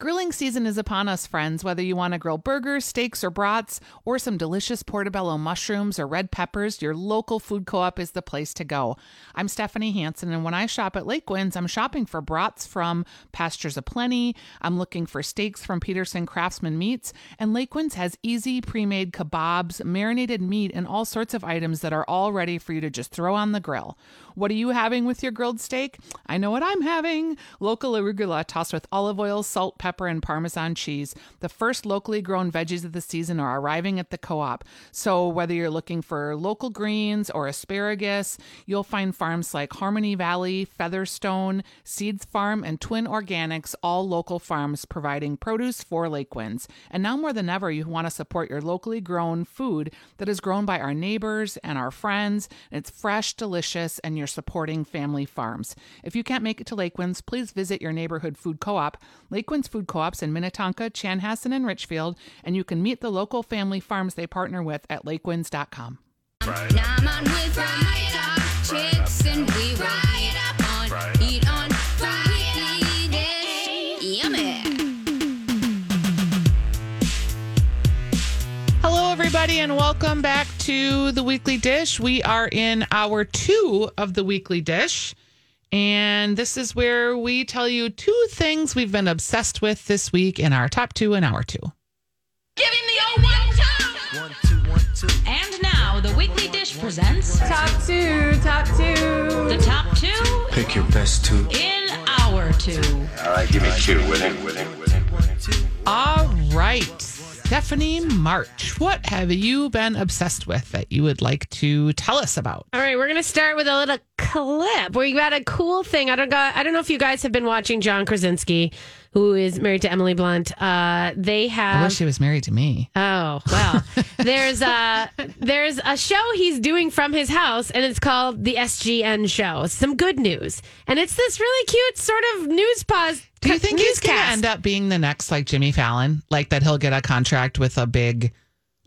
Grilling season is upon us, friends. Whether you want to grill burgers, steaks, or brats, or some delicious portobello mushrooms or red peppers, your local food co op is the place to go. I'm Stephanie Hansen, and when I shop at Lakewinds, I'm shopping for brats from Pastures of Plenty. I'm looking for steaks from Peterson Craftsman Meats, and Lakewinds has easy pre made kebabs, marinated meat, and all sorts of items that are all ready for you to just throw on the grill. What are you having with your grilled steak? I know what I'm having local arugula tossed with olive oil, salt, pepper, and Parmesan cheese. The first locally grown veggies of the season are arriving at the co op. So, whether you're looking for local greens or asparagus, you'll find farms like Harmony Valley, Featherstone, Seeds Farm, and Twin Organics, all local farms providing produce for Lakewinds. And now more than ever, you want to support your locally grown food that is grown by our neighbors and our friends. It's fresh, delicious, and you're supporting family farms. If you can't make it to Lakewinds, please visit your neighborhood food co op. Lakewinds Food Co ops in Minnetonka, Chanhassen, and Richfield, and you can meet the local family farms they partner with at lakewinds.com. Now I'm on with fried up chicks and we ride up on eat on Friday. Yummy. Hello, everybody, and welcome back to the Weekly Dish. We are in hour two of the Weekly Dish. And this is where we tell you two things we've been obsessed with this week in our top two in hour two. Give him the old one two. One, two, one, two. And now the weekly dish presents Top two, top two. the top two Pick your best two. in our two. All right, give me two with it, with it, with it. All right. Stephanie March, what have you been obsessed with that you would like to tell us about? All right, we're gonna start with a little clip. where you got a cool thing. I don't got. I don't know if you guys have been watching John Krasinski, who is married to Emily Blunt. Uh, they have. I wish he was married to me. Oh well, there's a there's a show he's doing from his house, and it's called the SGN Show. It's some good news, and it's this really cute sort of news pause. Do you think he's to end up being the next like Jimmy Fallon? Like that he'll get a contract with a big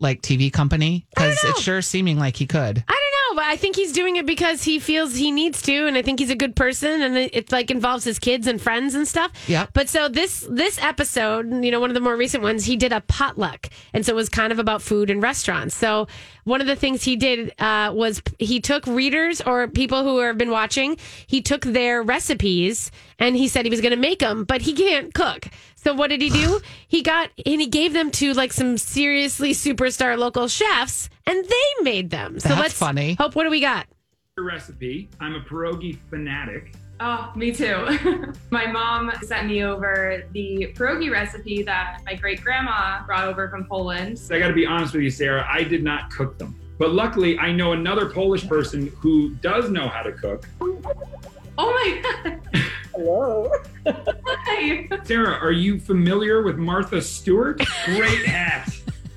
like TV company? Because it's sure seeming like he could. I don't know, but I think he's doing it because he feels he needs to, and I think he's a good person, and it, it like involves his kids and friends and stuff. Yeah. But so this this episode, you know, one of the more recent ones, he did a potluck, and so it was kind of about food and restaurants. So one of the things he did uh, was he took readers or people who have been watching, he took their recipes, and he said he was going to make them, but he can't cook. So what did he do? he got and he gave them to like some seriously superstar local chefs, and they made them. so That's let's funny. Hope, what do we got? recipe. I'm a pierogi fanatic. Oh, me too. my mom sent me over the pierogi recipe that my great grandma brought over from Poland. So I got to be honest with you, Sarah. I did not cook them, but luckily I know another Polish person who does know how to cook. Oh my god. Hello. Hi. Sarah, are you familiar with Martha Stewart? Great hat.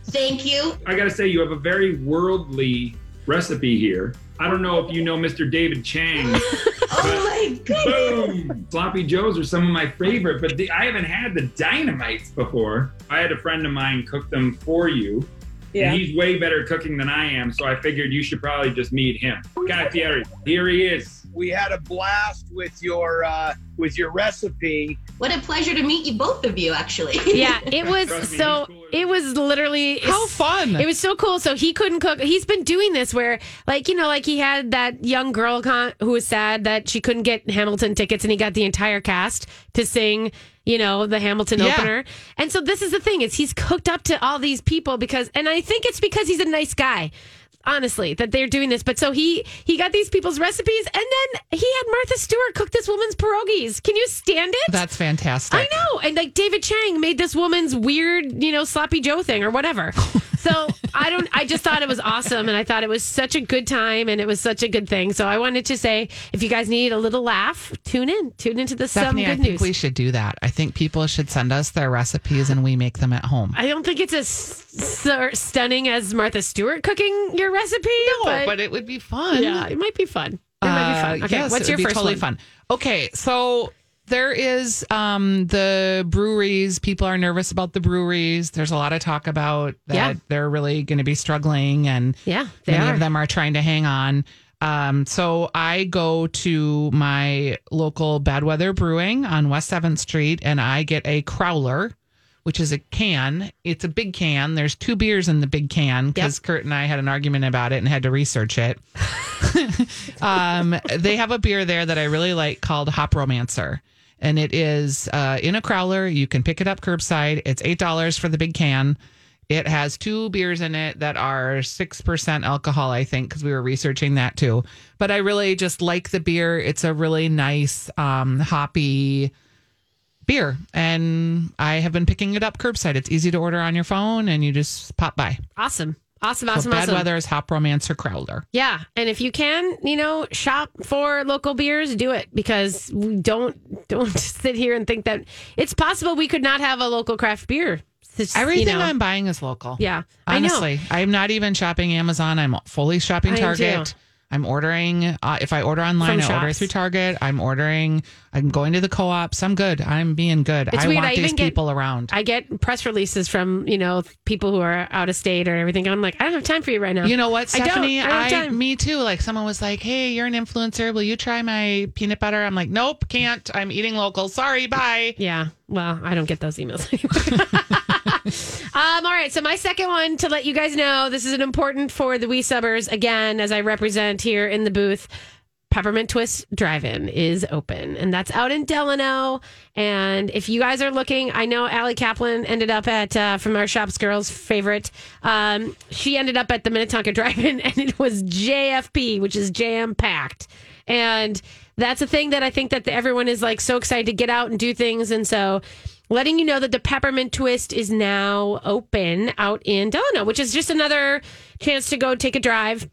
Thank you. I got to say, you have a very worldly recipe here. I don't know if you know Mr. David Chang. Oh my goodness. Boom! Sloppy Joes are some of my favorite, but the, I haven't had the dynamites before. I had a friend of mine cook them for you. Yeah. And he's way better cooking than I am, so I figured you should probably just meet him. Guy Fieri, here he is. We had a blast with your uh, with your recipe. What a pleasure to meet you, both of you, actually. Yeah, it was me, so. It was literally How fun! It was so cool. So he couldn't cook. He's been doing this where, like, you know, like he had that young girl con- who was sad that she couldn't get Hamilton tickets, and he got the entire cast to sing, you know, the Hamilton Yeah. opener. And so this is the thing: is he's cooked up to all these people because, and I think it's because he's a nice guy. Honestly, that they're doing this, but so he he got these people's recipes, and then he had Martha Stewart cook this woman's pierogies. Can you stand it? That's fantastic. I know. And like David Chang made this woman's weird, you know, sloppy Joe thing or whatever. So I don't, I just thought it was awesome. And I thought it was such a good time and it was such a good thing. So I wanted to say, if you guys need a little laugh, tune in, tune into the some good I think news. we should do that. I think people should send us their recipes and we make them at home. I don't think it's as s- stunning as Martha Stewart cooking your recipe. No, but it would be fun. yeah, it might be fun. It might be Uh, fun. Okay, yes, what's it your first totally one? fun. Okay, so there is um, the breweries. People are nervous about the breweries. There's a lot of talk about that Yeah. they're really going to be struggling, and Yeah, they many are. of them are trying to hang on. Um, so I go to my local Bad Weather Brewing on West Seventh Street, and I get a crowler, which is a can. It's a big can. There's two beers in the big can because Kurt and I had an argument about it and had to research it. um, they have a beer there that I really like called Hop Romancer. And it is uh, in a crowler. You can pick it up curbside. It's $8 for the big can. It has two beers in it that are 6% alcohol, I think, because we were researching that too. But I really just like the beer. It's a really nice, um, hoppy beer. And I have been picking it up curbside. It's easy to order on your phone and you just pop by. Awesome. Awesome. So Awesome. Bad awesome. Weather is Hop Romancer Crowler. Yeah, and if you can, you know, shop for local beers, do it because we don't don't sit here and think that it's possible we could not have a local craft beer. It's, Everything you know, I'm buying is local. Yeah, I know. Honestly, I'm not even shopping Amazon. I'm fully shopping I am Target. I'm ordering. Uh, if I order online, From I order shops. through Target. I'm ordering. I'm going to the co-ops. I'm good. I'm being good. It's I weird. want I these even get- people around. I get press releases from you know people who are out of state or everything. I'm like, I don't have time for you right now. you know what, I don't. Stephanie? I don't have time. me too. Like someone was like, "Hey, you're an influencer. Will you try my peanut butter?" I'm like, "Nope, can't. I'm eating local. Sorry, bye." Yeah. Well, I don't get those emails anymore. um, all right. So my second one to let you guys know, this is an important for the wee subbers again, as I represent here in the booth. Peppermint Twist Drive-In is open, and that's out in Delano. And if you guys are looking, I know Allie Kaplan ended up at uh, from our Shops Girls favorite. Um, she ended up at the Minnetonka Drive-In, and it was JFP, which is jam packed. And that's a thing that I think that everyone is like so excited to get out and do things. And so letting you know that the Peppermint Twist is now open out in Delano, which is just another chance to go take a drive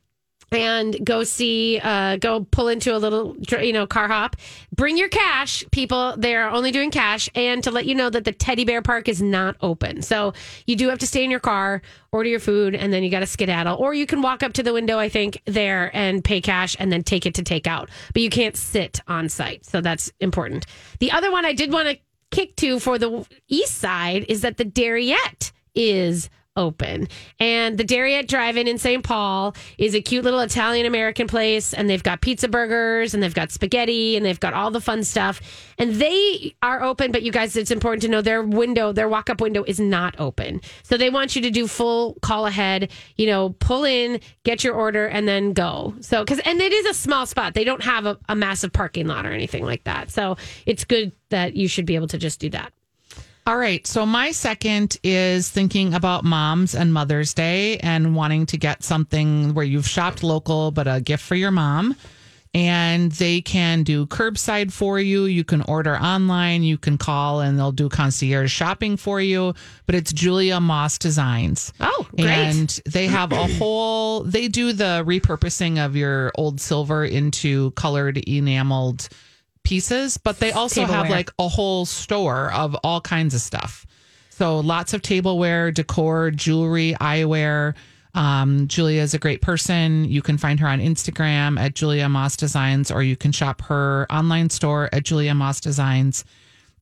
and go see uh go pull into a little you know car hop. Bring your cash people. They're only doing cash. And to let you know that the teddy bear park is not open. So you do have to stay in your car order your food and then you got to skedaddle. Or you can walk up to the window i think there and pay cash and then take it to take out. But you can't sit on site. So that's important. The other one i did want to kick to for the east side is that the Dari-ette is open. And the Dari-ette Drive-In in St. Paul is a cute little Italian American place and they've got pizza burgers and they've got spaghetti and they've got all the fun stuff. And they are open, but you guys it's important to know their window, their walk-up window is not open. So they want you to do full call ahead, you know, pull in, get your order and then go. So cuz and it is a small spot. They don't have a, a massive parking lot or anything like that. So it's good that you should be able to just do that. All right. So my second is thinking about moms and Mother's Day and wanting to get something where you've shopped local, but a gift for your mom. And they can do curbside for you. You can order online. You can call and they'll do concierge shopping for you. But it's Julia Moss Designs. Oh, great. And they have a whole, they do the repurposing of your old silver into colored enameled pieces, but they also have like a whole store of all kinds of stuff. So lots of tableware, decor, jewelry, eyewear. Um, Julia is a great person. You can find her on Instagram at Julia Moss Designs, or you can shop her online store at Julia Moss Designs.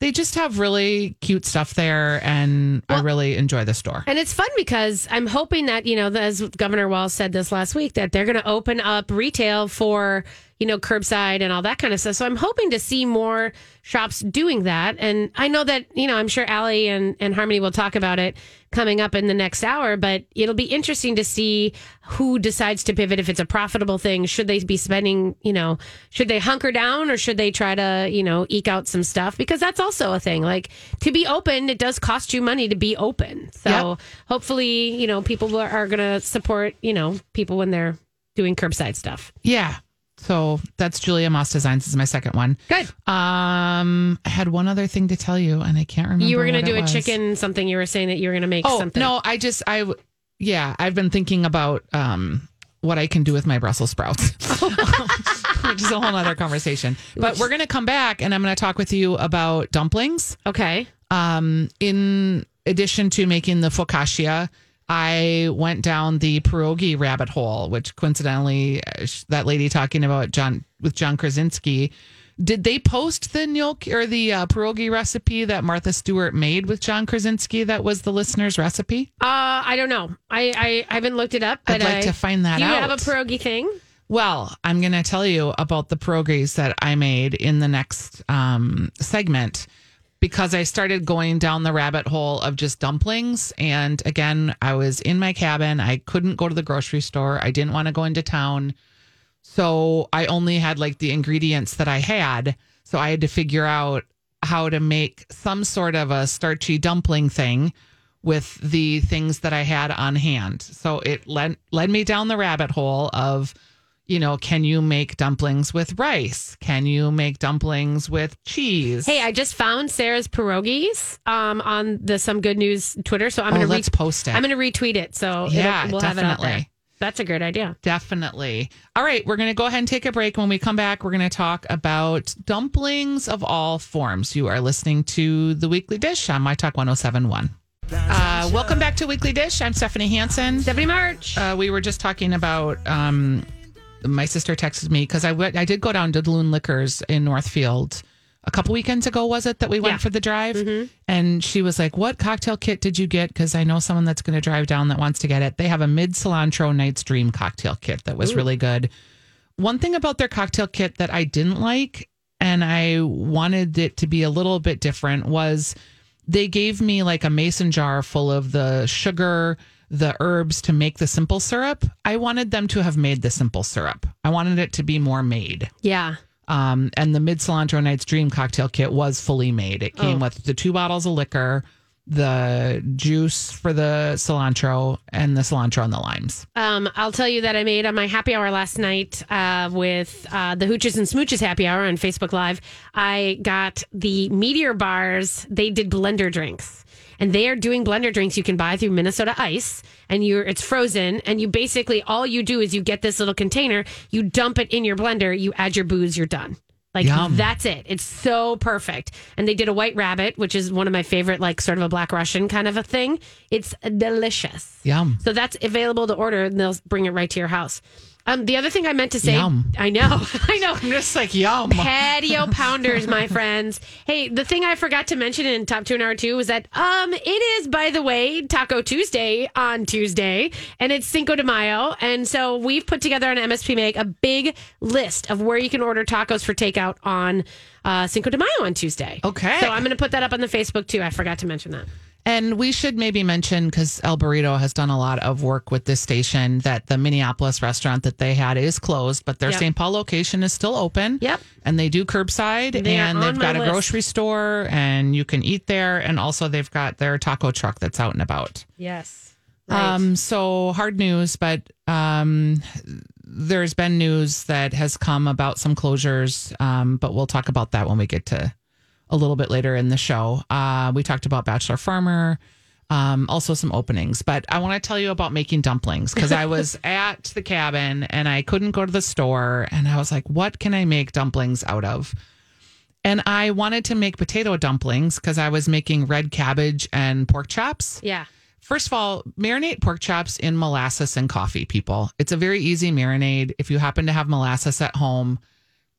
They just have really cute stuff there, and I really enjoy the store. And it's fun because I'm hoping that, you know, as Governor Walz said this last week, that they're going to open up retail for, you know, curbside and all that kind of stuff. So I'm hoping to see more shops doing that. And I know that, you know, I'm sure Allie and, and Harmony will talk about it coming up in the next hour, but it'll be interesting to see who decides to pivot if it's a profitable thing. Should they be spending, you know, should they hunker down or should they try to, you know, eke out some stuff? Because that's also a thing. Like to be open, it does cost you money to be open. So Yep. hopefully, you know, people are, are going to support, you know, people when they're doing curbside stuff. Yeah. So that's Julia Moss Designs. Is my second one. Good. Um, I had one other thing to tell you, and I can't remember. You were going to do a was. chicken something. You were saying that you were going to make Oh something. no, I just I yeah, I've been thinking about um what I can do with my Brussels sprouts, which is a whole other conversation. But we're gonna come back, and I'm gonna talk with you about dumplings. Okay. Um, in addition to making the focaccia, I went down the pierogi rabbit hole, which coincidentally, uh, that lady talking about John with John Krasinski. Did they post the gnocchi or the uh, pierogi recipe that Martha Stewart made with John Krasinski? That was the listener's recipe. Uh, I don't know. I, I, I haven't looked it up, but I'd like I- to find that Do you out. have a pierogi thing? Well, I'm going to tell you about the pierogies that I made in the next um, segment because I started going down the rabbit hole of just dumplings. And again, I was in my cabin. I couldn't go to the grocery store. I didn't want to go into town. So I only had like the ingredients that I had. So I had to figure out how to make some sort of a starchy dumpling thing with the things that I had on hand. So it led led me down the rabbit hole of, you know, can you make dumplings with rice? Can you make dumplings with cheese? Hey, I just found Sarah's pierogies um, on the Some Good News Twitter, so I'm Oh, going to let's post it. I'm going to retweet it, so Yeah, we'll have it definitely. That's a great idea. Definitely. All right, we're going to go ahead and take a break. When we come back, we're going to talk about dumplings of all forms. You are listening to The Weekly Dish on My Talk 1071. Uh, welcome back to Weekly Dish. I'm Stephanie Hansen. Stephanie March. Uh, we were just talking about um, my sister texted me because I went, I did go down to Loon Liquors in Northfield a couple weekends ago. Was it that we went Yeah. for the drive? Mm-hmm. And she was like, "What cocktail kit did you get?" Because I know someone that's going to drive down that wants to get it. They have a mid cilantro Night's Dream cocktail kit that was really good. One thing about their cocktail kit that I didn't like, and I wanted it to be a little bit different, was they gave me like a mason jar full of the sugar, the herbs to make the simple syrup. I wanted them to have made the simple syrup. I wanted it to be more made. yeah. Um, and the Mid Cilantro Nights Dream cocktail kit was fully made. It came with the two bottles of liquor, the juice for the cilantro, and the cilantro and the limes. Um, I'll tell you that I made on my happy hour last night uh, with uh, the Hooches and Smooches happy hour on Facebook Live. I got the Meteor bars. They did blender drinks. And they are doing blender drinks you can buy through Minnesota Ice, and you're it's frozen. And you basically all you do is you get this little container, you dump it in your blender, you add your booze, you're done. Like Yum. that's it. It's so perfect. And they did a white rabbit, which is one of my favorite, like sort of a black Russian kind of a thing. It's delicious. Yum. So that's available to order, and they'll bring it right to your house. Um, the other thing I meant to say, Yum. I know, I know, I'm just like, yum. patio pounders, my friends. Hey, the thing I forgot to mention in top two and hour two was that um, it is, by the way, Taco Tuesday on Tuesday, and it's Cinco de Mayo, and so we've put together on MSP Mag a big list of where you can order tacos for takeout on uh, Cinco de Mayo on Tuesday. Okay. so I'm going to put that up on the Facebook too. I forgot to mention that. And we should maybe mention because El Burrito has done a lot of work with this station that the Minneapolis restaurant that they had is closed, but their Yep. St. Paul location is still open. Yep. And they do curbside They and they've got a list. grocery store and you can eat there. And also they've got their taco truck that's out and about. Yes. Um, so hard news, but um, there's been news that has come about some closures, um, but we'll talk about that when we get to a little bit later in the show. Uh, we talked about Bachelor Farmer, um, also some openings, but I want to tell you about making dumplings because I was at the cabin and I couldn't go to the store, and I was like, what can I make dumplings out of? And I wanted to make potato dumplings because I was making red cabbage and pork chops. yeah. First of all, marinate pork chops in molasses and coffee, people. It's a very easy marinade. If you happen to have molasses at home,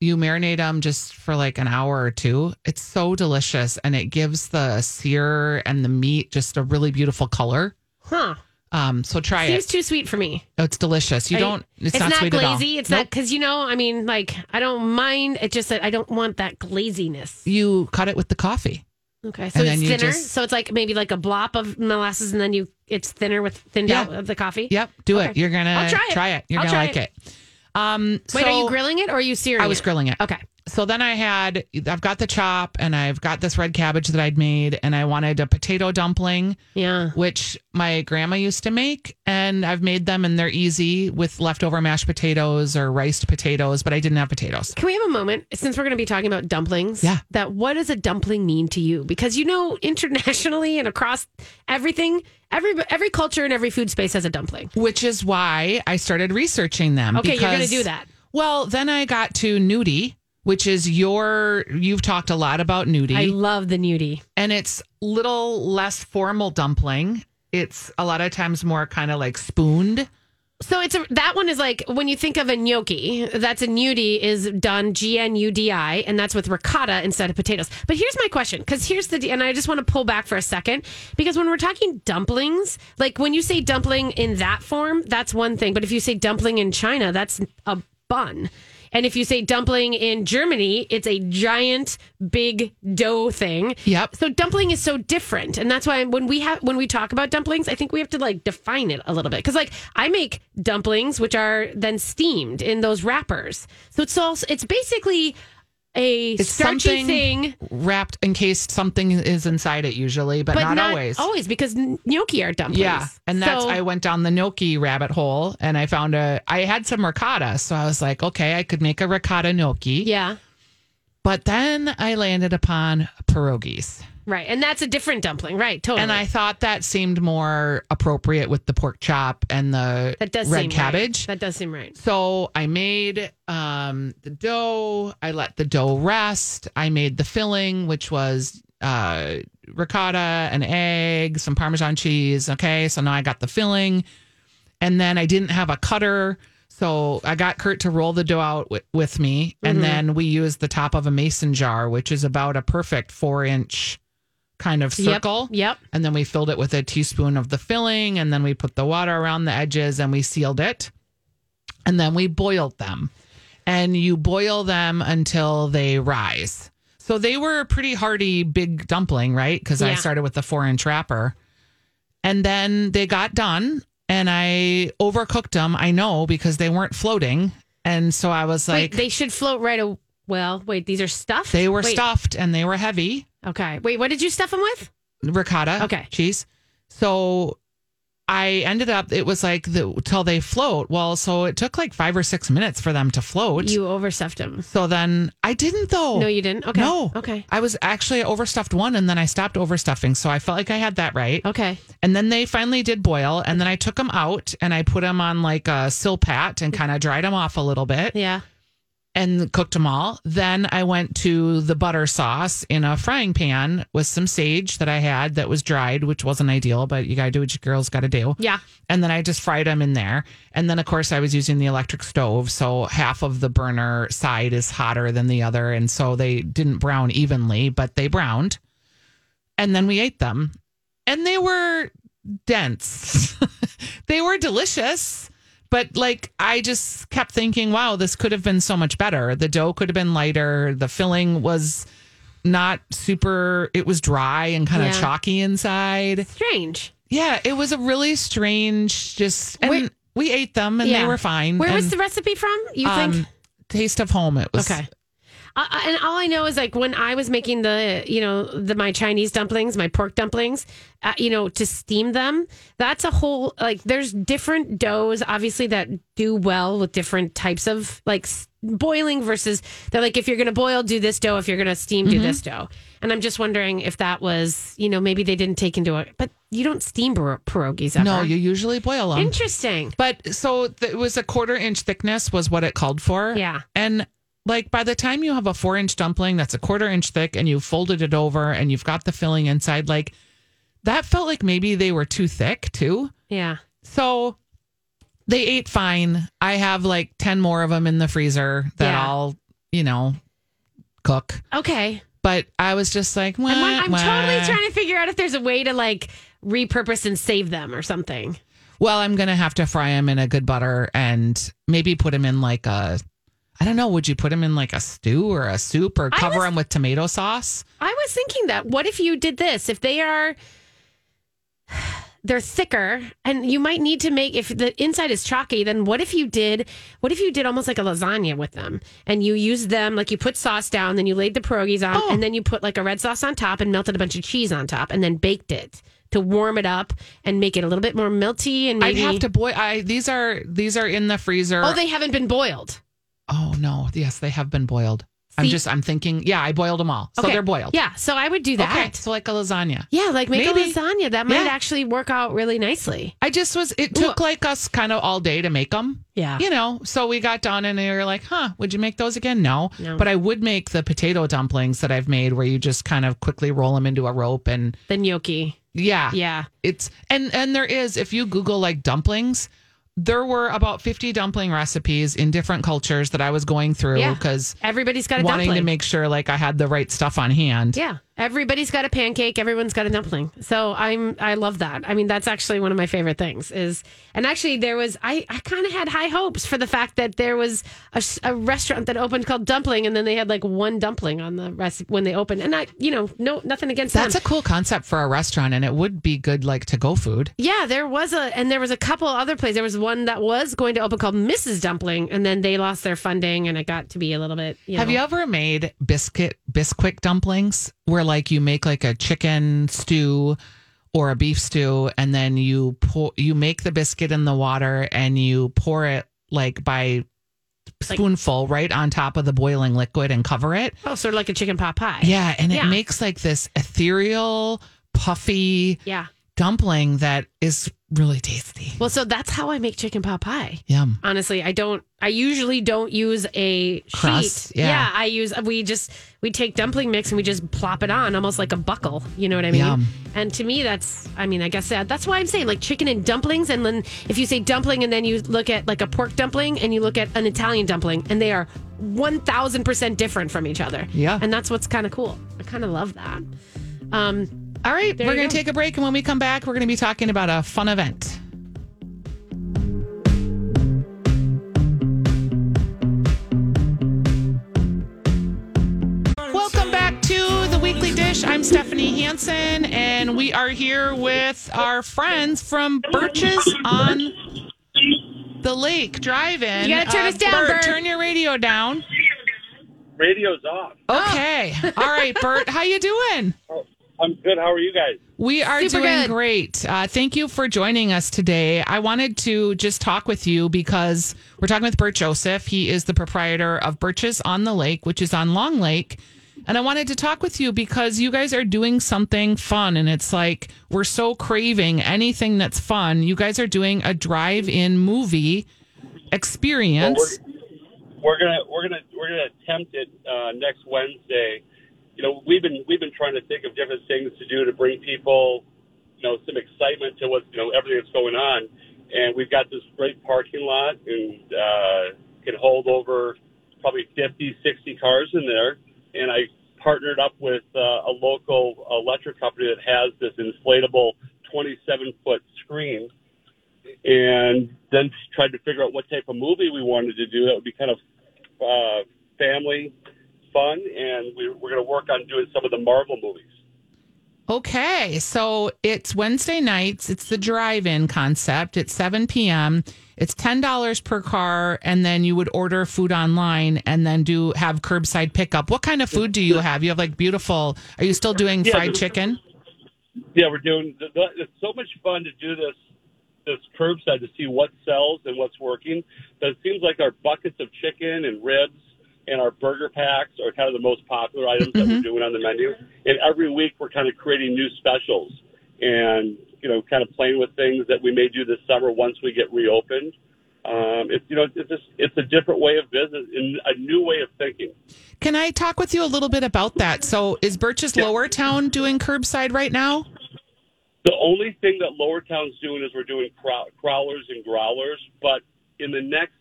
you marinate them just for like an hour or two. It's so delicious and it gives the sear and the meat just a really beautiful color. Huh. Um, so try Seems it. Seems too sweet for me. Oh, it's delicious. You I- don't. It's, It's, not, not, sweet at all. glazy. It's Nope. not because you know. I mean, like I don't mind. It's just that I don't want that glaziness. You cut it with the coffee. Okay, so And it's thinner. just- so it's like maybe like a blop of molasses, and then you it's thinner with thinned Yeah. out of the coffee. Yep, do it. You're gonna I'll try it. You're I'll gonna like it. it. Um, Wait, are you grilling it or are you searing? I was grilling it. Okay. So then I had, I've got the chop and I've got this red cabbage that I'd made and I wanted a potato dumpling, Yeah. which my grandma used to make. And I've made them and they're easy with leftover mashed potatoes or riced potatoes, but I didn't have potatoes. Can we have a moment since we're going to be talking about dumplings? Yeah. That what does a dumpling mean to you? Because you know, internationally and across everything, every every culture and every food space has a dumpling. Which is why I started researching them. Okay, you're going to do that. Well, then I got to gnudi, which is your, you've talked a lot about gnudi. I love the gnudi. and it's little less formal dumpling. It's a lot of times more kind of like spooned. So it's a, that one is like when you think of a gnocchi, that's a gnudi is done G N U D I, and that's with ricotta instead of potatoes. But here's my question, because here's the and I just want to pull back for a second because when we're talking dumplings, like when you say dumpling in that form, that's one thing, but if you say dumpling in China, that's a bun. And if you say dumpling in Germany, it's a giant, big dough thing. Yep. So dumpling is so different, and that's why when we have when we talk about dumplings, I think we have to like define it a little bit because like I make dumplings which are then steamed in those wrappers. So it's also it's basically a It's starchy something thing, wrapped in case something is inside it usually, but, but not, not, always. Always because gnocchi are dumplings. Yeah, and that's So- I went down the gnocchi rabbit hole, and I found a. I had some ricotta, so I was like, okay, I could make a ricotta gnocchi. yeah. But then I landed upon pierogies, Right, and that's a different dumpling, right? Totally. and I thought that seemed more appropriate with the pork chop and the that does red seem right. cabbage. That does seem right. So I made um, the dough. I let the dough rest. I made the filling, which was uh, ricotta, an egg, some Parmesan cheese. Okay, so now I got the filling, and then I didn't have a cutter, so I got Kurt to roll the dough out wi- with me, Mm-hmm. and then we used the top of a mason jar, which is about a perfect four inch kind of circle. Yep. Yep. And then we filled it with a teaspoon of the filling, and then we put the water around the edges and we sealed it. And then we boiled them. And you boil them until they rise. So they were a pretty hearty, big dumpling, right? Because I started with the four inch wrapper. And then they got done, and I overcooked them. I know because they weren't floating. And so I was like, wait, they should float right. A, well, wait, these are stuffed. they were Wait, stuffed and they were heavy. Okay. Wait, what did you stuff them with? ricotta Okay. cheese so i ended up it was like the till they float well so it took like five or six minutes for them to float You overstuffed them. so then i didn't though No, you didn't. Okay. no Okay. i was actually overstuffed one and then i stopped overstuffing so i felt like i had that right Okay. and then they finally did boil and then i took them out and i put them on like a silpat and kind of dried them off a little bit Yeah. And cooked them all. Then I went to the butter sauce in a frying pan with some sage that I had that was dried, which wasn't ideal, but you got to do what your girls got to do. Yeah. And then I just fried them in there. And then, of course, I was using the electric stove. So half of the burner side is hotter than the other. And so they didn't brown evenly, but they browned. And then we ate them. And they were dense. they were delicious. But like I just kept thinking, wow, this could have been so much better. The dough could have been lighter. The filling was not super it was dry and kind of Yeah. chalky inside. Strange. Yeah, it was a really strange just and Where- we ate them and Yeah. they were fine. Where was the recipe from? You um, think? Taste of Home it was. Okay. Uh, and all I know is like when I was making the, you know, the my Chinese dumplings, my pork dumplings, uh, you know, to steam them. That's a whole like. There's different doughs, obviously, that do well with different types of like boiling versus. They're like, if you're going to boil, do this dough. If you're going to steam, do this dough. And I'm just wondering if that was, you know, maybe they didn't take into it. But you don't steam pier- pierogies ever. No, you usually boil them. Interesting. But so it was a quarter inch thickness was what it called for. Yeah. And like by the time you have a four inch dumpling that's a quarter inch thick and you've folded it over and you've got the filling inside, like that felt like maybe they were too thick too. Yeah. So they ate fine. I have like 10 more of them in the freezer that Yeah. I'll, you know, cook. Okay. But I was just like, I'm, I'm "Wah, totally trying to figure out if there's a way to like repurpose and save them or something. Well, I'm going to have to fry them in a good butter and maybe put them in like a, I don't know, would you put them in like a stew or a soup or cover was- them with tomato sauce? I was thinking that. What if you did this? If they are, they're thicker, and you might need to make if the inside is chalky. Then what if you did? What if you did almost like a lasagna with them, and you used them like you put sauce down, then you laid the pierogies on, Oh. and then you put like a red sauce on top, and melted a bunch of cheese on top, and then baked it to warm it up and make it a little bit more melty. And maybe I'd have to boil. I these are these are in the freezer. Oh, they haven't been boiled. Oh no, yes, they have been boiled. I'm See- just I'm thinking, yeah, I boiled them all, so Okay. they're boiled. Yeah, so I would do that. Okay, so like a lasagna. Yeah, like make Maybe. a lasagna. That might Yeah. actually work out really nicely. I just was. It took like us kind of all day to make them. Yeah. You know, so we got done and they were like, huh, would you make those again? No. No. But I would make the potato dumplings that I've made where you just kind of quickly roll them into a rope and The gnocchi. yeah. Yeah. It's and and there is if you Google like dumplings, there were about 50 dumpling recipes in different cultures that I was going through Yeah. because Everybody's got a wanting dumpling. to make sure like I had the right stuff on hand. Yeah. Everybody's got a pancake, everyone's got a dumpling. So I'm I love that. I mean, that's actually one of my favorite things is and actually there was I I kind of had high hopes for the fact that there was a restaurant that opened called Dumpling and then they had like one dumpling on the rest when they opened. And I, you know, no nothing against that. That's them. a cool concept for a restaurant and it would be good like to go food. Yeah, there was a, and there was a couple other places. There was one that was going to open called Mrs. Dumpling, and then they lost their funding, and it got to be a little bit. You Have know, you ever made biscuit bisquick dumplings where like you make like a chicken stew or a beef stew and then you pour you make the biscuit in the water and you pour it like by spoonful right on top of the boiling liquid and cover it? Oh, sort of like a chicken pot pie. Yeah, and it Yeah. makes like this ethereal, puffy Yeah. dumpling that is really tasty. Well, so that's how I make chicken pot pie. Yum. Honestly, I don't. I usually don't use a Crust, sheet. yeah. I use. We just we take dumpling mix and we just plop it on, almost like a buckle. You know what I mean? Yum. And to me, that's. I mean, I guess that, that's why I'm saying like chicken and dumplings. And then if you say dumpling and then you look at like a pork dumpling and you look at an Italian dumpling, and they are one thousand percent different from each other. Yeah. And that's what's kind of cool. I kind of love that. Um. All right, There we're going to take a break, and when we come back, we're going to be talking about a fun event. Welcome back to the Weekly Dish. I'm Stephanie Hansen, and we are here with our friends from Birch's on the Lake Drive-In. You gotta turn uh, us down, Bert, Bert. Turn your radio down. Radio's off. Okay. Oh. All right, Bert. How you doing? Oh, I'm good. How are you guys? We are Super doing good. great. Uh, thank you for joining us today. I wanted to just talk with you because we're talking with Bert Joseph. He is the proprietor of Birch's on the Lake, which is on Long Lake. And I wanted to talk with you because you guys are doing something fun. And it's like we're so craving anything that's fun. You guys are doing a drive in movie experience. We're gonna we're gonna we're gonna attempt it uh, next Wednesday. You know, we've been we've been trying to think of different things to do to bring people, you know, some excitement to what you know everything that's going on. And we've got this great parking lot and uh, can hold over probably 50, 60 cars in there. And I partnered up with uh, a local electric company that has this inflatable 27 foot screen and then tried to figure out what type of movie we wanted to do that would be kind of uh, family fun, and we, we're going to work on doing some of the Marvel movies. Okay, so it's Wednesday nights. It's the drive-in concept. It's 7 p.m. It's ten dollars per car, and then you would order food online and then do have curbside pickup. What kind of food do you have? You have like beautiful. Are you still doing Yeah, fried chicken? Yeah, we're doing. It's so much fun to do this this curbside to see what sells and what's working. But it seems like our buckets of chicken and ribs and our burger packs are kind of the most popular items that we're doing on the menu. And every week we're kind of creating new specials and you know kind of playing with things that we may do this summer once we get reopened. Um, it's you know it's just it's a different way of business and a new way of thinking. Can I talk with you a little bit about that? So, is Birch's Lower Town doing curbside right now? The only thing that Lower Town's doing is we're doing crow- crawlers and growlers, but in the next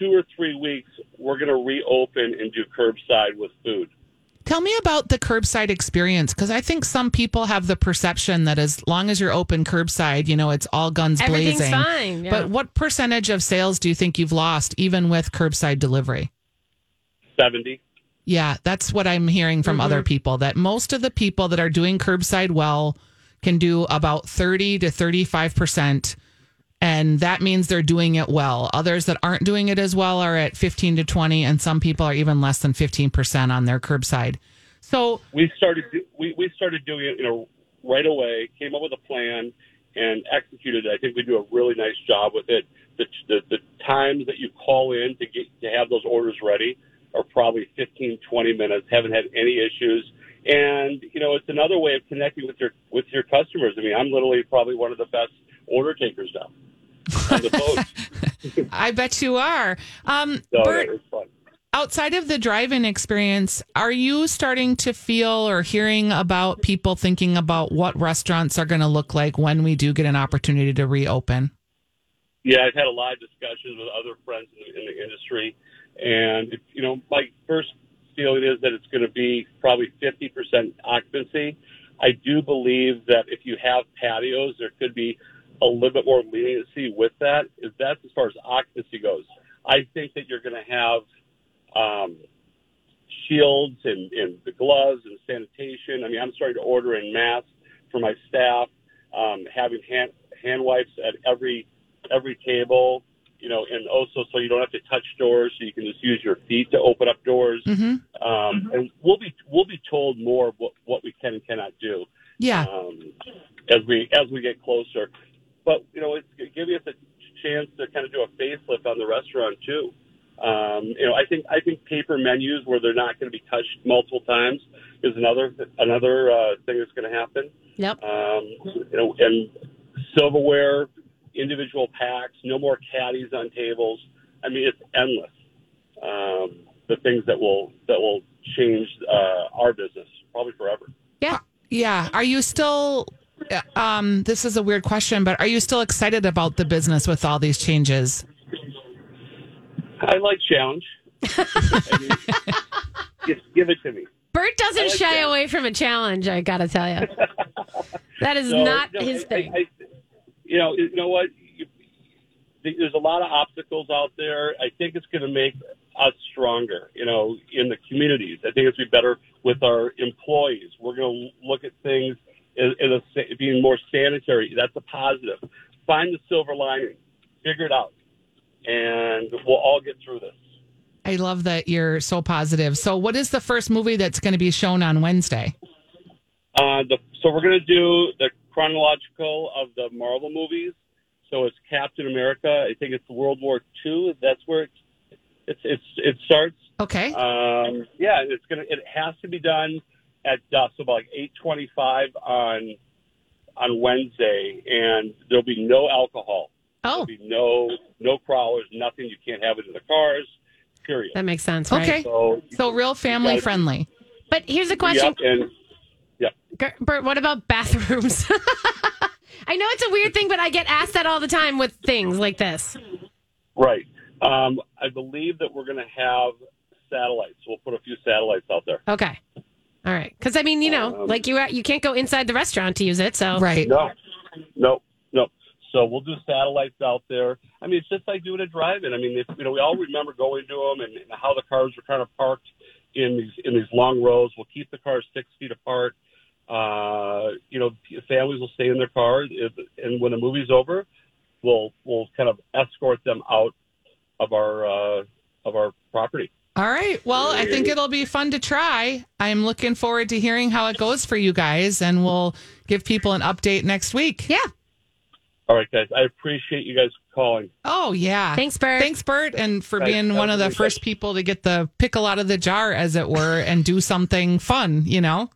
two or three weeks, we're going to reopen and do curbside with food. Tell me about the curbside experience because I think some people have the perception that as long as you're open curbside, you know, it's all guns Everything's blazing. fine, yeah. But what percentage of sales do you think you've lost even with curbside delivery? 70. Yeah, that's what I'm hearing from Mm-hmm. other people that most of the people that are doing curbside well can do about 30 to 35%. And that means they're doing it well. Others that aren't doing it as well are at 15 to 20, and some people are even less than 15% on their curbside. So, We started we, we started doing it you know right away. Came up with a plan and executed it. I think we do a really nice job with it. The, the, the times that you call in to get to have those orders ready are probably 15, 20 minutes. Haven't had any issues. And you know, it's another way of connecting with your with your customers. I mean, I'm literally probably one of the best order takers now on the boat. I bet you are. Um, So Bert, it was fun. outside of the drive-in experience, are you starting to feel or hearing about people thinking about what restaurants are going to look like when we do get an opportunity to reopen? Yeah, I've had a lot of discussions with other friends in the, in the industry, and it, you know, my first feeling is that it's going to be probably 50% occupancy. I do believe that if you have patios, there could be a little bit more leniency with that. If that's as far as occupancy goes, I think that you're going to have um, shields and, and the gloves and sanitation. I mean, I'm starting to order in masks for my staff, um, having hand hand wipes at every every table. You know, and also so you don't have to touch doors, so you can just use your feet to open up doors. hmm Um, and we'll be we'll be told more what what we can and cannot do Yeah. um, as we as we get closer. But you know, it's giving us a chance to kind of do a facelift on the restaurant too. Um, you know, I think I think paper menus where they're not going to be touched multiple times is another another uh, thing that's going to happen. Yep. Um, you know, and silverware, individual packs, no more caddies on tables. I mean, it's endless. Um, the things that will that will change uh, our business probably forever. Yeah. Yeah. Are you still? Uh, Um, this is a weird question, but are you still excited about the business with all these changes? I like challenge. I mean, just give it to me. Bert doesn't like shy that. away from a challenge. I gotta tell you, that is So, not no, his I- thing. I, I, you know, you know what? You, there's a lot of obstacles out there. I think it's going to make us stronger. You know, in the communities. I think it's going to be better with our employees. We're going to look at things as, as a, being more sanitary. That's a positive. Find the silver lining. Figure it out, and we'll all get through this. I love that you're so positive. So, what is the first movie that's going to be shown on Wednesday? Uh, the, so we're going to do the chronological of the Marvel movies. So it's Captain America. I think it's World War II. That's where it's it's, it's it starts. Okay. Um, yeah, it's gonna it has to be done at dusk, so about like eight twenty five on on Wednesday, and there'll be no alcohol. Oh, There'll be no no crawlers, nothing. You can't have it in the cars. Period. that makes sense. Right? Okay. So So, real family Got it. friendly. But here's a question, Yep, and Ger- Bert. What about bathrooms? I know it's a weird thing, but I get asked that all the time with things like this. Right. Um, I believe that we're going to have satellites. We'll put a few satellites out there. Okay. All right. Because I mean, you know, Um, like you you can't go inside the restaurant to use it. So Right. No, no, no. So we'll do satellites out there. I mean, it's just like doing a drive-in. I mean, if, you know, we all remember going to them and, and how the cars were kind of parked in these in these long rows. We'll keep the cars six feet apart. Uh, you know, families will stay in their cars, if, and when the movie's over, we'll we'll kind of escort them out of our uh, of our property. All right. Well, I think it'll be fun to try. I'm looking forward to hearing how it goes for you guys, and we'll give people an update next week. yeah. All right, guys. I appreciate you guys calling. Oh, yeah. Thanks, Bert. Thanks, Bert, and for Thanks. being one of the good first people to get the pickle out of the jar, as it were, and do something fun, you know?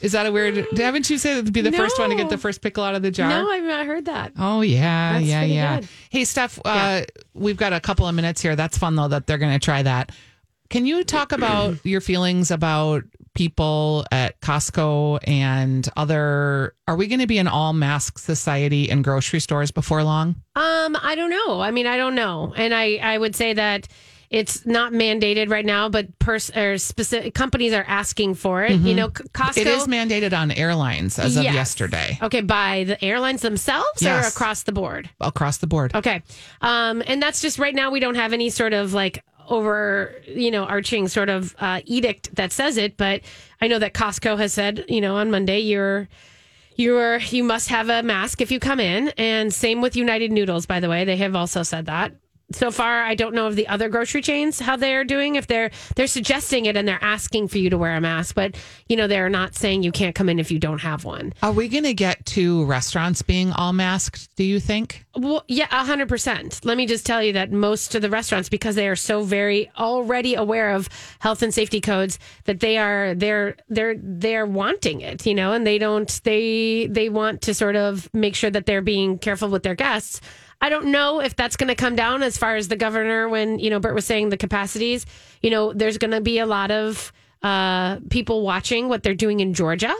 Is that a weird? Haven't you said it'd be the first one to get the first pickle out of the jar? No, I've not heard that. Oh yeah, That's yeah, yeah. good. Hey, Steph, uh, we've got a couple of minutes here. That's fun though that they're going to try that. Can you talk about your feelings about people at Costco and other? Are we going to be an all mask society in grocery stores before long? Um, I don't know. I mean, I don't know, and I I would say that it's not mandated right now, but pers- or specific companies are asking for it. You know, C- Costco. Mm-hmm. It is mandated on airlines as of yesterday Okay, by the airlines themselves or across the board? across the board. Okay. Um, and that's just right now we don't have any sort of like over, you know, arching sort of uh, edict that says it, but I know that Costco has said, you know, on Monday you're you're you must have a mask if you come in and same with United Noodles by the way. They have also said that. So far I don't know of the other grocery chains how they're doing if they're they're suggesting it and they're asking for you to wear a mask, but you know they're not saying you can't come in if you don't have one. Are we going to get to restaurants being all masked? Do you think? Well, yeah, a hundred percent. Let me just tell you that most of the restaurants, because they are so very already aware of health and safety codes, that they are they're they're they're wanting it, you know, and they don't they they want to sort of make sure that they're being careful with their guests. I don't know if that's going to come down as far as the governor when you know Bert was saying the capacities. You know, there's going to be a lot of uh, people watching what they're doing in Georgia.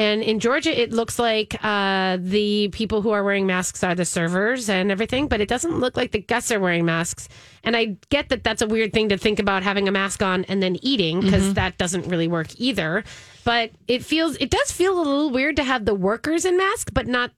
And in Georgia, it looks like uh, the people who are wearing masks are the servers and everything, but it doesn't look like the guests are wearing masks. And I get that that's a weird thing to think about having a mask on and then eating because that doesn't really work either. But it feels, it does feel a little weird to have the workers in masks, but not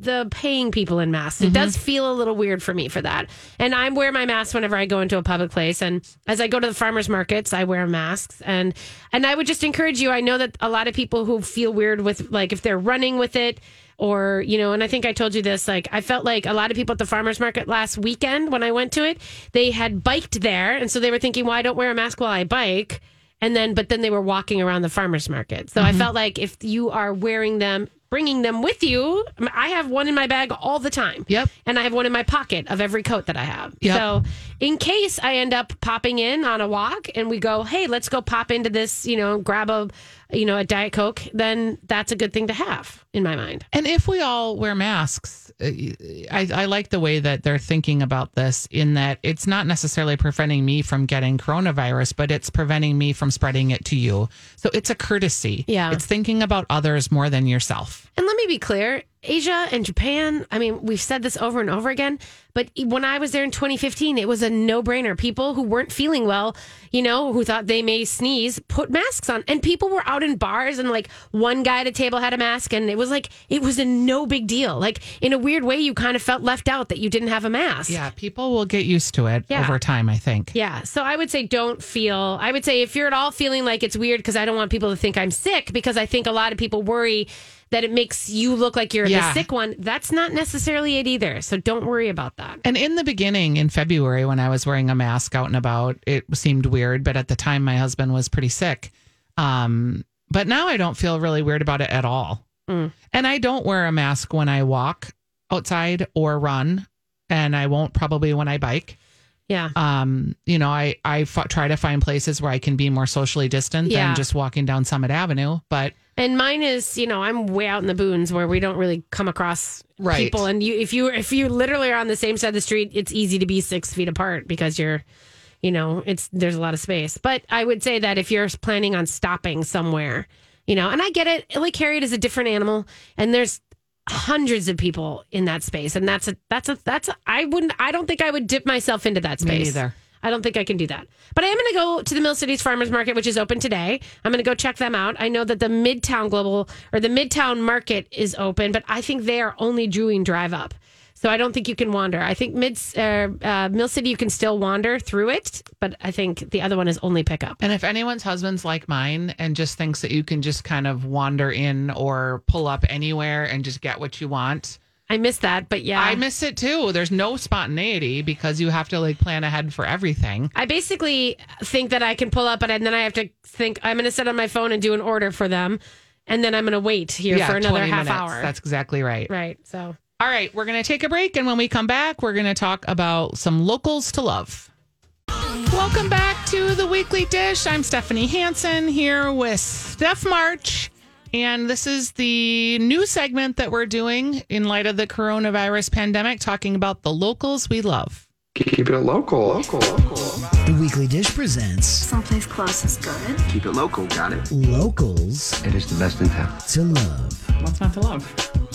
the paying people in masks. It does mm-hmm. feel a little weird for me for that. And I wear my mask whenever I go into a public place. And as I go to the farmers markets, I wear masks. And and I would just encourage you. I know that a lot of people who feel weird with like if they're running with it or you know and i think i told you this like i felt like a lot of people at the farmers market last weekend when i went to it they had biked there and so they were thinking well i don't wear a mask while i bike and then but then they were walking around the farmers market so i mm-hmm. felt like if you are wearing them bringing them with you I have one in my bag all the time Yep. and i have one in my pocket of every coat that i have Yep. so in case i end up popping in on a walk and we go hey let's go pop into this you know grab a you know a diet coke then that's a good thing to have in my mind And if we all wear masks, uh, I, I like the way that they're thinking about this in that it's not necessarily preventing me from getting coronavirus, but it's preventing me from spreading it to you. So it's a courtesy. Yeah. It's thinking about others more than yourself. And let me be clear Asia and Japan, I mean, we've said this over and over again, but when I was there in 2015, it was a no brainer. People who weren't feeling well, you know, who thought they may sneeze, put masks on. And people were out in bars, and like one guy at a table had a mask, and it was like, it was a no big deal. Like, in a weird way, you kind of felt left out that you didn't have a mask. Yeah. People will get used to it Yeah. over time, I think. Yeah. So I would say don't feel, I would say if you're at all feeling like it's weird because I don't want people to think I'm sick, because I think a lot of people worry that it makes you look like you're Yeah. the sick one. That's not necessarily it either. So don't worry about that. And in the beginning, in February, when I was wearing a mask out and about, it seemed weird. But at the time, my husband was pretty sick. Um, but now I don't feel really weird about it at all. Mm. And I don't wear a mask when I walk outside or run, and I won't probably when I bike. Yeah. Um, you know, I I f- try to find places where I can be more socially distant Yeah. than just walking down Summit Avenue. But And mine is, you know, I'm way out in the boons where we don't really come across Right. people. And you, if you, if you literally are on the same side of the street, it's easy to be six feet apart because you're, you know, it's there's a lot of space. But I would say that if you're planning on stopping somewhere, you know, and I get it, Lake Harriet is a different animal, and there's hundreds of people in that space, and that's a that's a that's a, I wouldn't I don't think I would dip myself into that Me space. I don't think I can do that. But I am going to go to the Mill Cities Farmers Market, which is open today. I'm going to go check them out. I know that the Midtown Global or the Midtown Market is open, but I think they are only doing drive up. So I don't think you can wander. I think Mid uh, uh, Mill City you can still wander through it, but I think the other one is only pickup. And if anyone's husband's like mine and just thinks that you can just kind of wander in or pull up anywhere and just get what you want, I miss that, but yeah, I miss it too. There's no spontaneity because you have to like plan ahead for everything. I basically think that I can pull up, and then I have to think I'm going to sit on my phone and do an order for them, and then I'm going to wait here for another half minutes. hour. That's exactly right. right. So All right, we're going to take a break. And when we come back, we're going to talk about some locals to love. Welcome back to the Weekly Dish. I'm Stephanie Hansen here with Steph March. And this is the new segment that we're doing in light of the coronavirus pandemic, talking about the locals we love. Keep it local, local, local. The Weekly Dish presents Someplace close is good. Keep it local, got it? Locals It is the best in town. to Love. What's not to love?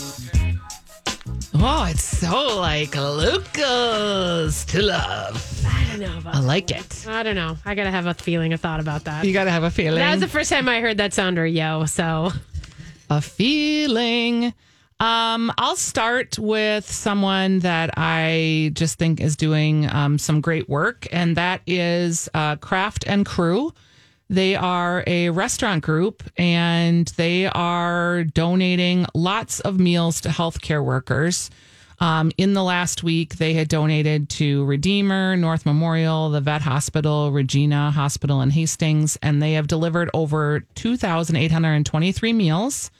Oh, it's so like Lucas to love. I don't know about I like it. I don't know. I gotta have a feeling, a thought about that. You got to have a feeling. That was the first time I heard that sounder, yo. So a feeling. Um, I'll start with someone that I just think is doing um, some great work, and that is uh, Craft and Crew. They are a restaurant group and they are donating lots of meals to healthcare workers. Um, in the last week, they had donated to Redeemer, North Memorial, the Vet Hospital, Regina Hospital, and Hastings, and they have delivered over 2,823 meals.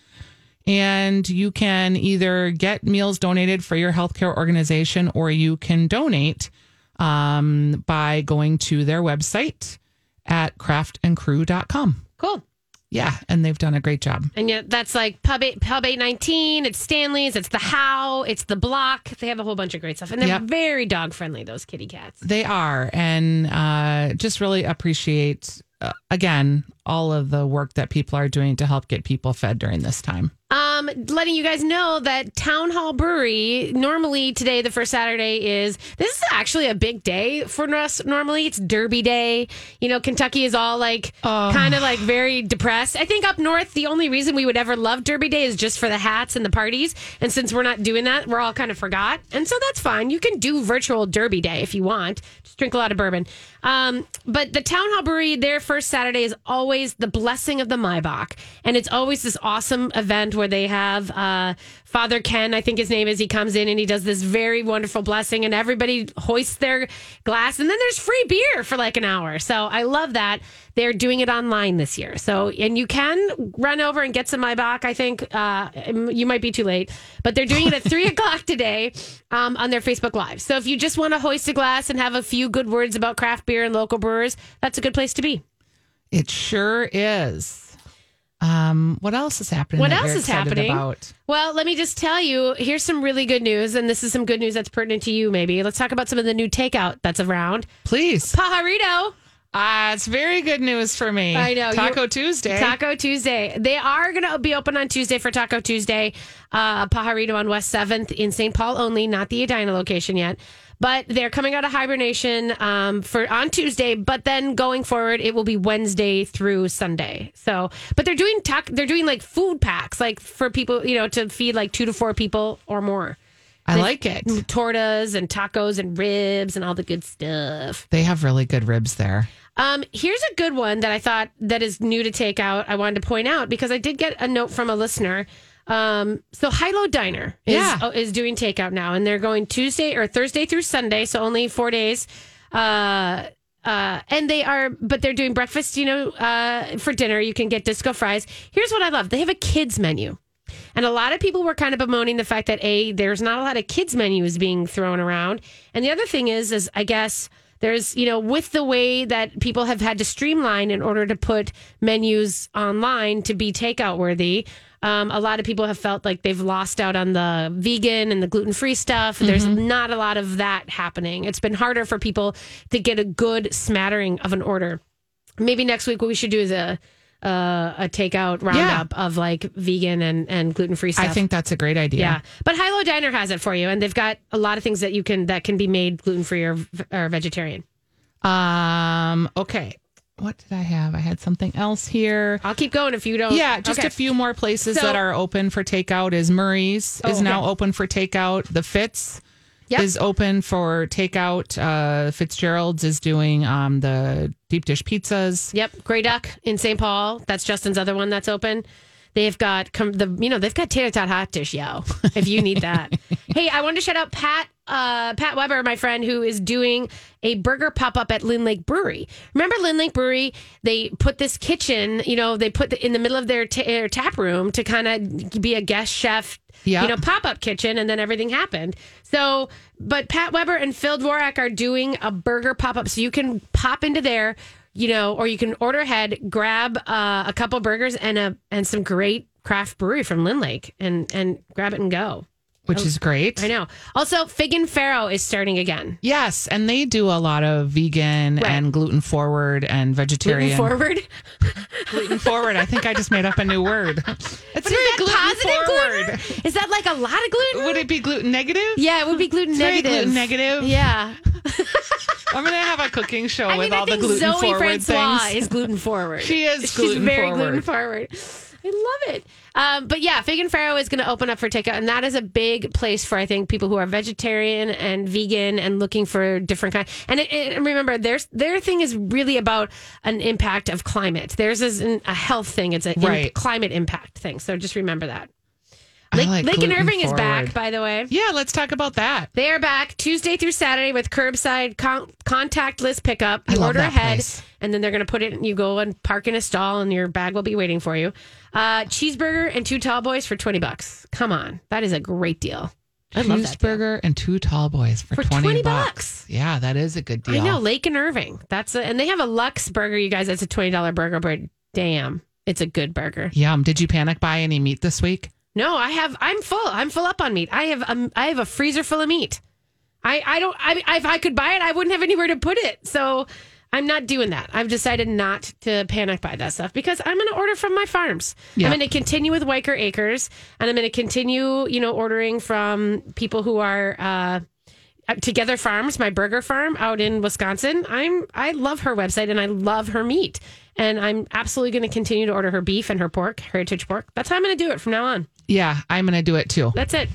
And you can either get meals donated for your healthcare organization or you can donate um, by going to their website at craftandcrew.com. cool. Yeah, and they've done a great job. And yet that's like Pub eight, Pub eight nineteen. It's Stanley's. It's the Howe. It's the Block. They have a whole bunch of great stuff, and they're Yep. very dog friendly. Those kitty cats. They are, and uh, just really appreciate uh, again, all of the work that people are doing to help get people fed during this time. Um, letting you guys know that Town Hall Brewery normally today, the first Saturday is this is actually a big day for us. Normally, it's Derby Day. You know, Kentucky is all like kind of like very depressed. I think up north, the only reason we would ever love Derby Day is just for the hats and the parties. And since we're not doing that, we're all kind of forgot. And so that's fine. You can do virtual Derby Day if you want. Just drink a lot of bourbon. Um, but the Town Hall Brewery, their first Saturday is always the blessing of the Maibock. And it's always this awesome event where they have uh, Father Ken, I think his name is, he comes in and he does this very wonderful blessing, and everybody hoists their glass. And then there's free beer for like an hour. So I love that. They're doing it online this year. So, and you can run over and get some Maibock. I think uh, you might be too late, but they're doing it at three o'clock today um, on their Facebook Live. So if you just want to hoist a glass and have a few good words about craft beer and local brewers, that's a good place to be. It sure is. Um, what else is happening? What else is happening? About? Well, let me just tell you here's some really good news, and this is some good news that's pertinent to you, maybe. Let's talk about some of the new takeout that's around. Please. Pajarito. Ah, it's very good news for me. I know. Taco Tuesday. Taco Tuesday. They are going to be open on Tuesday for Taco Tuesday. Uh, Pajarito on West 7th in St. Paul only, not the Edina location yet. But they're coming out of hibernation um, for on Tuesday. But then going forward, it will be Wednesday through Sunday. So, but they're doing tac- they're doing like food packs, like for people, you know, to feed like two to four people or more. I like it. Tortas and tacos and ribs and all the good stuff. They have really good ribs there. Um, here's a good one that I thought that is new to take out. I wanted to point out because I did get a note from a listener. Um, so Hi-Lo Diner is Yeah. oh, is doing takeout now, and they're going Tuesday or Thursday through Sunday, so only four days. Uh, uh, and they are, but they're doing breakfast. You know, uh, for dinner you can get disco fries. Here's what I love: they have a kids menu. And a lot of people were kind of bemoaning the fact that a there's not a lot of kids menus being thrown around. And the other thing is, is I guess there's you know with the way that people have had to streamline in order to put menus online to be takeout worthy. Um, a lot of people have felt like they've lost out on the vegan and the gluten free stuff. There's not a lot of that happening. It's been harder for people to get a good smattering of an order. Maybe next week what we should do is a uh, a takeout roundup of like vegan and, and gluten free stuff. I think that's a great idea. Yeah, but Hi-Lo Diner has it for you, and they've got a lot of things that you can that can be made gluten free or, or vegetarian. Um. Okay. What did I have? I had something else here. I'll keep going if you don't. Yeah, just Okay. a few more places So- that are open for takeout. Is Murray's Oh, is now okay. open for takeout. The Fitz Yep. is open for takeout. Uh, Fitzgerald's is doing um, the deep dish pizzas. Yep, Grey Duck in St. Paul. That's Justin's other one that's open. They've got com- the you know they've got tater tot hot dish, yo. If you need that. hey, I wanted to shout out Pat uh, Pat Weber, my friend, who is doing a burger pop up at LynLake Brewery. Remember LynLake Brewery? They put this kitchen, you know, they put the, in the middle of their, ta- their tap room to kind of be a guest chef. Yep. You know, pop up kitchen, and then everything happened. So, but Pat Weber and Phil Dvorak are doing a burger pop up, so you can pop into there, you know, or you can order ahead, grab uh, a couple burgers and a and some great craft brewery from LynLake, and and grab it and go. Which oh, is great. I know. Also, Fig and Farro is starting again. Yes, and they do a lot of vegan Right. and gluten forward and vegetarian. Moving forward. Gluten forward. I think I just made up a new word. It's very is gluten positive forward. gluten? Is that like a lot of gluten? Would it be gluten negative? yeah, it would be gluten It's very negative. gluten negative. Yeah. I'm gonna have a cooking show I with mean, all I the think gluten Zoe forward Francois things. is gluten forward. She is She's very forward. gluten forward. I love it. Um, but yeah, Fig and Farro is going to open up for takeout, and that is a big place for I think people who are vegetarian and vegan and looking for different kind. And, it, it- and remember, their their thing is really about an impact of climate. Theirs is an, a health thing. It's a Right. climate impact thing. So just remember that. Lake, like Lake and Irving is back, by the way. Yeah, let's talk about that. They are back Tuesday through Saturday with curbside con- contactless pickup. You order ahead, place. and then they're going to put it. You go and park in a stall, and your bag will be waiting for you. Uh, cheeseburger and two tall boys for twenty bucks. Come on, that is a great deal. I love that. and two tall boys for, For 20, 20 bucks. bucks. Yeah, that is a good deal. I know Lake and Irving. That's a, and they have a Lux burger. You guys, that's a twenty dollar burger, but damn, it's a good burger. Yum. Did you panic buy any meat this week? No, I have. I'm full. I'm full up on meat. I have. Um, I have a freezer full of meat. I. I don't. I. If I could buy it, I wouldn't have anywhere to put it. So, I'm not doing that. I've decided not to panic buy that stuff because I'm going to order from my farms. Yeah. I'm going to continue with Weicker Acres, and I'm going to continue, you know, ordering from people who are. Uh, Uh, Together Farms, my burger farm out in Wisconsin. I'm I love her website and I love her meat. And I'm absolutely going to continue to order her beef and her pork, heritage pork. That's how I'm going to do it from now on. Yeah, I'm going to do it too. That's it.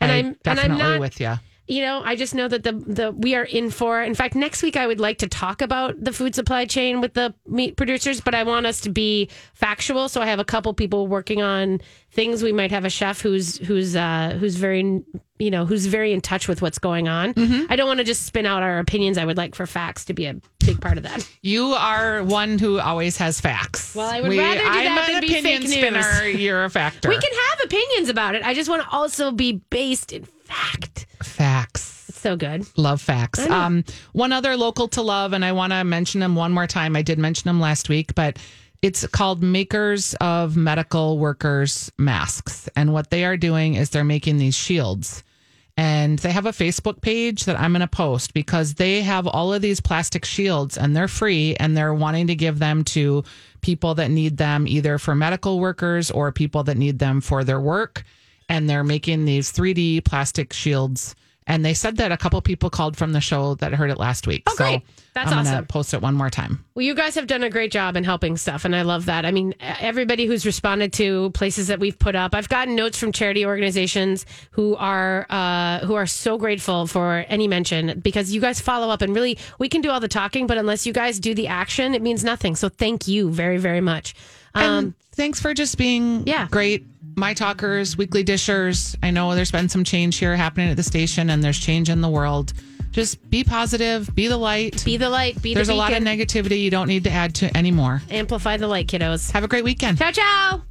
And I I'm and I'm definitely not with you. You know, I just know that the the we are in for. In fact, next week I would like to talk about the food supply chain with the meat producers, but I want us to be factual. So I have a couple people working on things. We might have a chef who's who's uh, who's very you know who's very in touch with what's going on. I don't want to just spin out our opinions. I would like for facts to be a big part of that. You are one who always has facts. Well, I would rather do I'm that than be fake news. spinner. You're a factor. We can have opinions about it. I just want to also be based in fact. facts. It's so good. Love facts. Um, one other local to love, and I want to mention them one more time. I did mention them last week, but it's called Makers of Medical Workers Masks. And what they are doing is they're making these shields. And they have a Facebook page that I'm going to post because they have all of these plastic shields and they're free and they're wanting to give them to people that need them either for medical workers or people that need them for their work. And they're making these 3D plastic shields. And they said that a couple people called from the show that heard it last week. Oh, great. That's I'm gonna awesome. post it one more time. Well, you guys have done a great job in helping stuff, and I love that. I mean, everybody who's responded to places that we've put up, I've gotten notes from charity organizations who are uh, who are so grateful for any mention because you guys follow up and really we can do all the talking, but unless you guys do the action, it means nothing. So thank you very very much. Um, and thanks for just being Yeah. great. My talkers, weekly dishers. I know there's been some change here happening at the station and there's change in the world. Just be positive, be the light. be the light, be the light. there's the a lot of beacon. negativity you don't need to add to anymore. Amplify the light, kiddos. Have a great weekend. Ciao ciao.